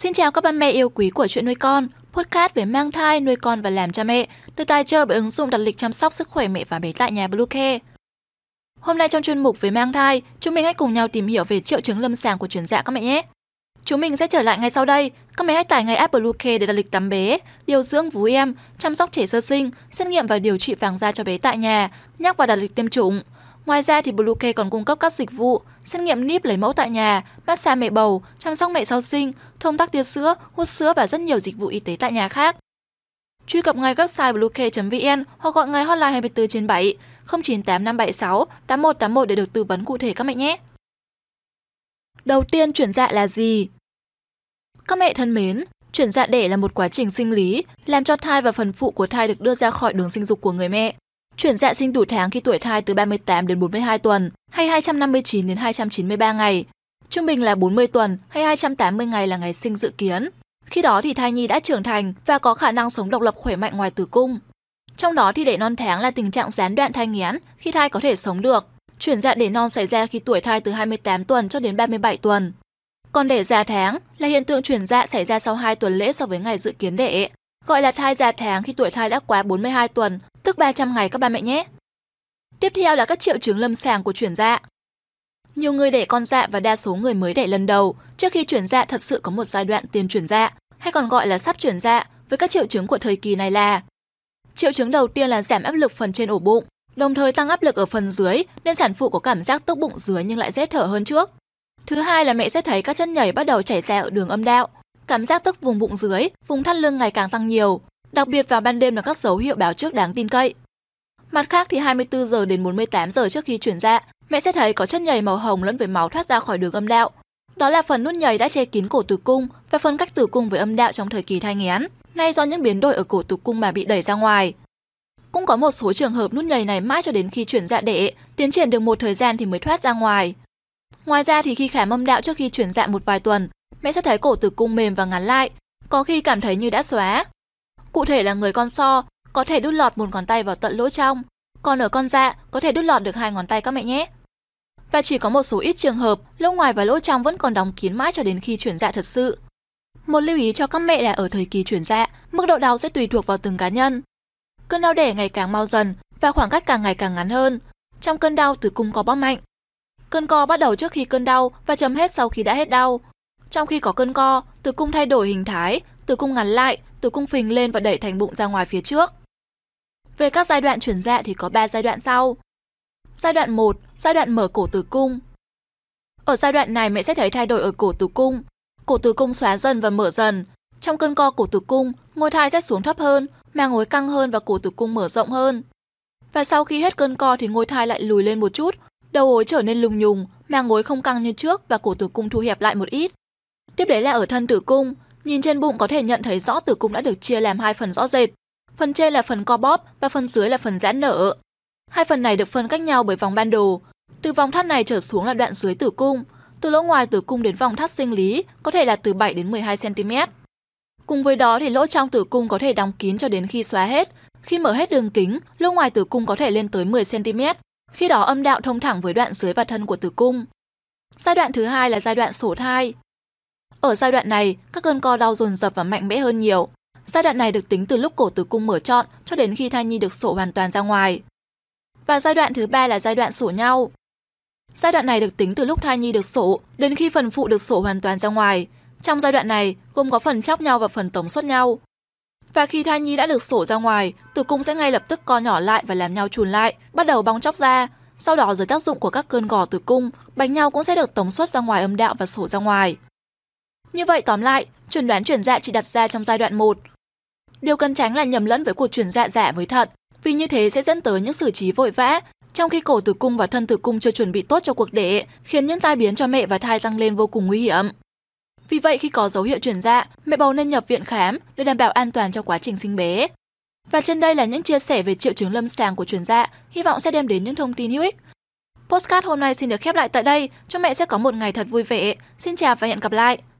Xin chào các ba mẹ yêu quý của chuyện nuôi con, podcast về mang thai, nuôi con và làm cha mẹ, được tài trợ bởi ứng dụng đặt lịch chăm sóc sức khỏe mẹ và bé tại nhà Bluecare. Hôm nay trong chuyên mục về mang thai, chúng mình hãy cùng nhau tìm hiểu về triệu chứng lâm sàng của chuyển dạ các mẹ nhé. Chúng mình sẽ trở lại ngay sau đây. Các mẹ hãy tải ngay app Bluecare để đặt lịch tắm bé, điều dưỡng vú em, chăm sóc trẻ sơ sinh, xét nghiệm và điều trị vàng da cho bé tại nhà, nhắc và đặt lịch tiêm chủng. Ngoài ra thì Bluecare còn cung cấp các dịch vụ xét nghiệm níp lấy mẫu tại nhà, massage mẹ bầu, chăm sóc mẹ sau sinh, thông tắc tia sữa, hút sữa và rất nhiều dịch vụ y tế tại nhà khác. Truy cập ngay website bluecare.vn hoặc gọi ngay hotline 24 trên 7 098576 8181 để được tư vấn cụ thể các mẹ nhé. Đầu tiên chuyển dạ là gì? Các mẹ thân mến, chuyển dạ đẻ là một quá trình sinh lý, làm cho thai và phần phụ của thai được đưa ra khỏi đường sinh dục của người mẹ. Chuyển dạ sinh đủ tháng khi tuổi thai từ 38 đến 42 tuần hay 259 đến 293 ngày. Trung bình là 40 tuần hay 280 ngày là ngày sinh dự kiến. Khi đó thì thai nhi đã trưởng thành và có khả năng sống độc lập khỏe mạnh ngoài tử cung. Trong đó thì để non tháng là tình trạng gián đoạn thai nghén khi thai có thể sống được. Chuyển dạ để non xảy ra khi tuổi thai từ 28 tuần cho đến 37 tuần. Còn để già tháng là hiện tượng chuyển dạ xảy ra sau 2 tuần lễ so với ngày dự kiến đẻ, gọi là thai già tháng khi tuổi thai đã quá 42 tuần tức 300 ngày các ba mẹ nhé. Tiếp theo là các triệu chứng lâm sàng của chuyển dạ. Nhiều người đẻ con dạ và đa số người mới đẻ lần đầu trước khi chuyển dạ thật sự có một giai đoạn tiền chuyển dạ, hay còn gọi là sắp chuyển dạ, với các triệu chứng của thời kỳ này là Triệu chứng đầu tiên là giảm áp lực phần trên ổ bụng, đồng thời tăng áp lực ở phần dưới nên sản phụ có cảm giác tức bụng dưới nhưng lại dễ thở hơn trước. Thứ hai là mẹ sẽ thấy các chất nhảy bắt đầu chảy ra ở đường âm đạo, cảm giác tức vùng bụng dưới, vùng thắt lưng ngày càng tăng nhiều, Đặc biệt vào ban đêm là các dấu hiệu báo trước đáng tin cậy. Mặt khác thì 24 giờ đến 48 giờ trước khi chuyển dạ, mẹ sẽ thấy có chất nhầy màu hồng lẫn với máu thoát ra khỏi đường âm đạo. Đó là phần nút nhầy đã che kín cổ tử cung và phân cách tử cung với âm đạo trong thời kỳ thai nghén. Nay do những biến đổi ở cổ tử cung mà bị đẩy ra ngoài. Cũng có một số trường hợp nút nhầy này mãi cho đến khi chuyển dạ đẻ, tiến triển được một thời gian thì mới thoát ra ngoài. Ngoài ra thì khi khám âm đạo trước khi chuyển dạ một vài tuần, mẹ sẽ thấy cổ tử cung mềm và ngắn lại, có khi cảm thấy như đã xóa. Cụ thể là người con so có thể đút lọt một ngón tay vào tận lỗ trong, còn ở con dạ có thể đút lọt được hai ngón tay các mẹ nhé. Và chỉ có một số ít trường hợp, lỗ ngoài và lỗ trong vẫn còn đóng kín mãi cho đến khi chuyển dạ thật sự. Một lưu ý cho các mẹ là ở thời kỳ chuyển dạ, mức độ đau sẽ tùy thuộc vào từng cá nhân. Cơn đau đẻ ngày càng mau dần và khoảng cách càng ngày càng ngắn hơn. Trong cơn đau tử cung có bóp mạnh. Cơn co bắt đầu trước khi cơn đau và chấm hết sau khi đã hết đau. Trong khi có cơn co, tử cung thay đổi hình thái, tử cung ngắn lại, tử cung phình lên và đẩy thành bụng ra ngoài phía trước. Về các giai đoạn chuyển dạ thì có 3 giai đoạn sau. Giai đoạn 1, giai đoạn mở cổ tử cung. Ở giai đoạn này mẹ sẽ thấy thay đổi ở cổ tử cung. Cổ tử cung xóa dần và mở dần. Trong cơn co cổ tử cung, ngôi thai sẽ xuống thấp hơn, màng gối căng hơn và cổ tử cung mở rộng hơn. Và sau khi hết cơn co thì ngôi thai lại lùi lên một chút, đầu gối trở nên lùng nhùng, màng gối không căng như trước và cổ tử cung thu hẹp lại một ít. Tiếp đến là ở thân tử cung, Nhìn trên bụng có thể nhận thấy rõ tử cung đã được chia làm hai phần rõ rệt. Phần trên là phần co bóp và phần dưới là phần giãn nở. Hai phần này được phân cách nhau bởi vòng ban đồ. Từ vòng thắt này trở xuống là đoạn dưới tử cung. Từ lỗ ngoài tử cung đến vòng thắt sinh lý có thể là từ 7 đến 12 cm. Cùng với đó thì lỗ trong tử cung có thể đóng kín cho đến khi xóa hết. Khi mở hết đường kính, lỗ ngoài tử cung có thể lên tới 10 cm. Khi đó âm đạo thông thẳng với đoạn dưới và thân của tử cung. Giai đoạn thứ hai là giai đoạn sổ thai. Ở giai đoạn này, các cơn co đau dồn dập và mạnh mẽ hơn nhiều. Giai đoạn này được tính từ lúc cổ tử cung mở trọn cho đến khi thai nhi được sổ hoàn toàn ra ngoài. Và giai đoạn thứ ba là giai đoạn sổ nhau. Giai đoạn này được tính từ lúc thai nhi được sổ đến khi phần phụ được sổ hoàn toàn ra ngoài. Trong giai đoạn này, gồm có phần chóc nhau và phần tống xuất nhau. Và khi thai nhi đã được sổ ra ngoài, tử cung sẽ ngay lập tức co nhỏ lại và làm nhau trùn lại, bắt đầu bong chóc ra. Sau đó dưới tác dụng của các cơn gò tử cung, bánh nhau cũng sẽ được tống xuất ra ngoài âm đạo và sổ ra ngoài. Như vậy tóm lại, chuẩn đoán chuyển dạ chỉ đặt ra trong giai đoạn 1. Điều cần tránh là nhầm lẫn với cuộc chuyển dạ giả với thật, vì như thế sẽ dẫn tới những xử trí vội vã, trong khi cổ tử cung và thân tử cung chưa chuẩn bị tốt cho cuộc đẻ, khiến những tai biến cho mẹ và thai tăng lên vô cùng nguy hiểm. Vì vậy khi có dấu hiệu chuyển dạ, mẹ bầu nên nhập viện khám để đảm bảo an toàn trong quá trình sinh bé. Và trên đây là những chia sẻ về triệu chứng lâm sàng của chuyển dạ, hy vọng sẽ đem đến những thông tin hữu ích. Postcard hôm nay xin được khép lại tại đây, chúc mẹ sẽ có một ngày thật vui vẻ. Xin chào và hẹn gặp lại.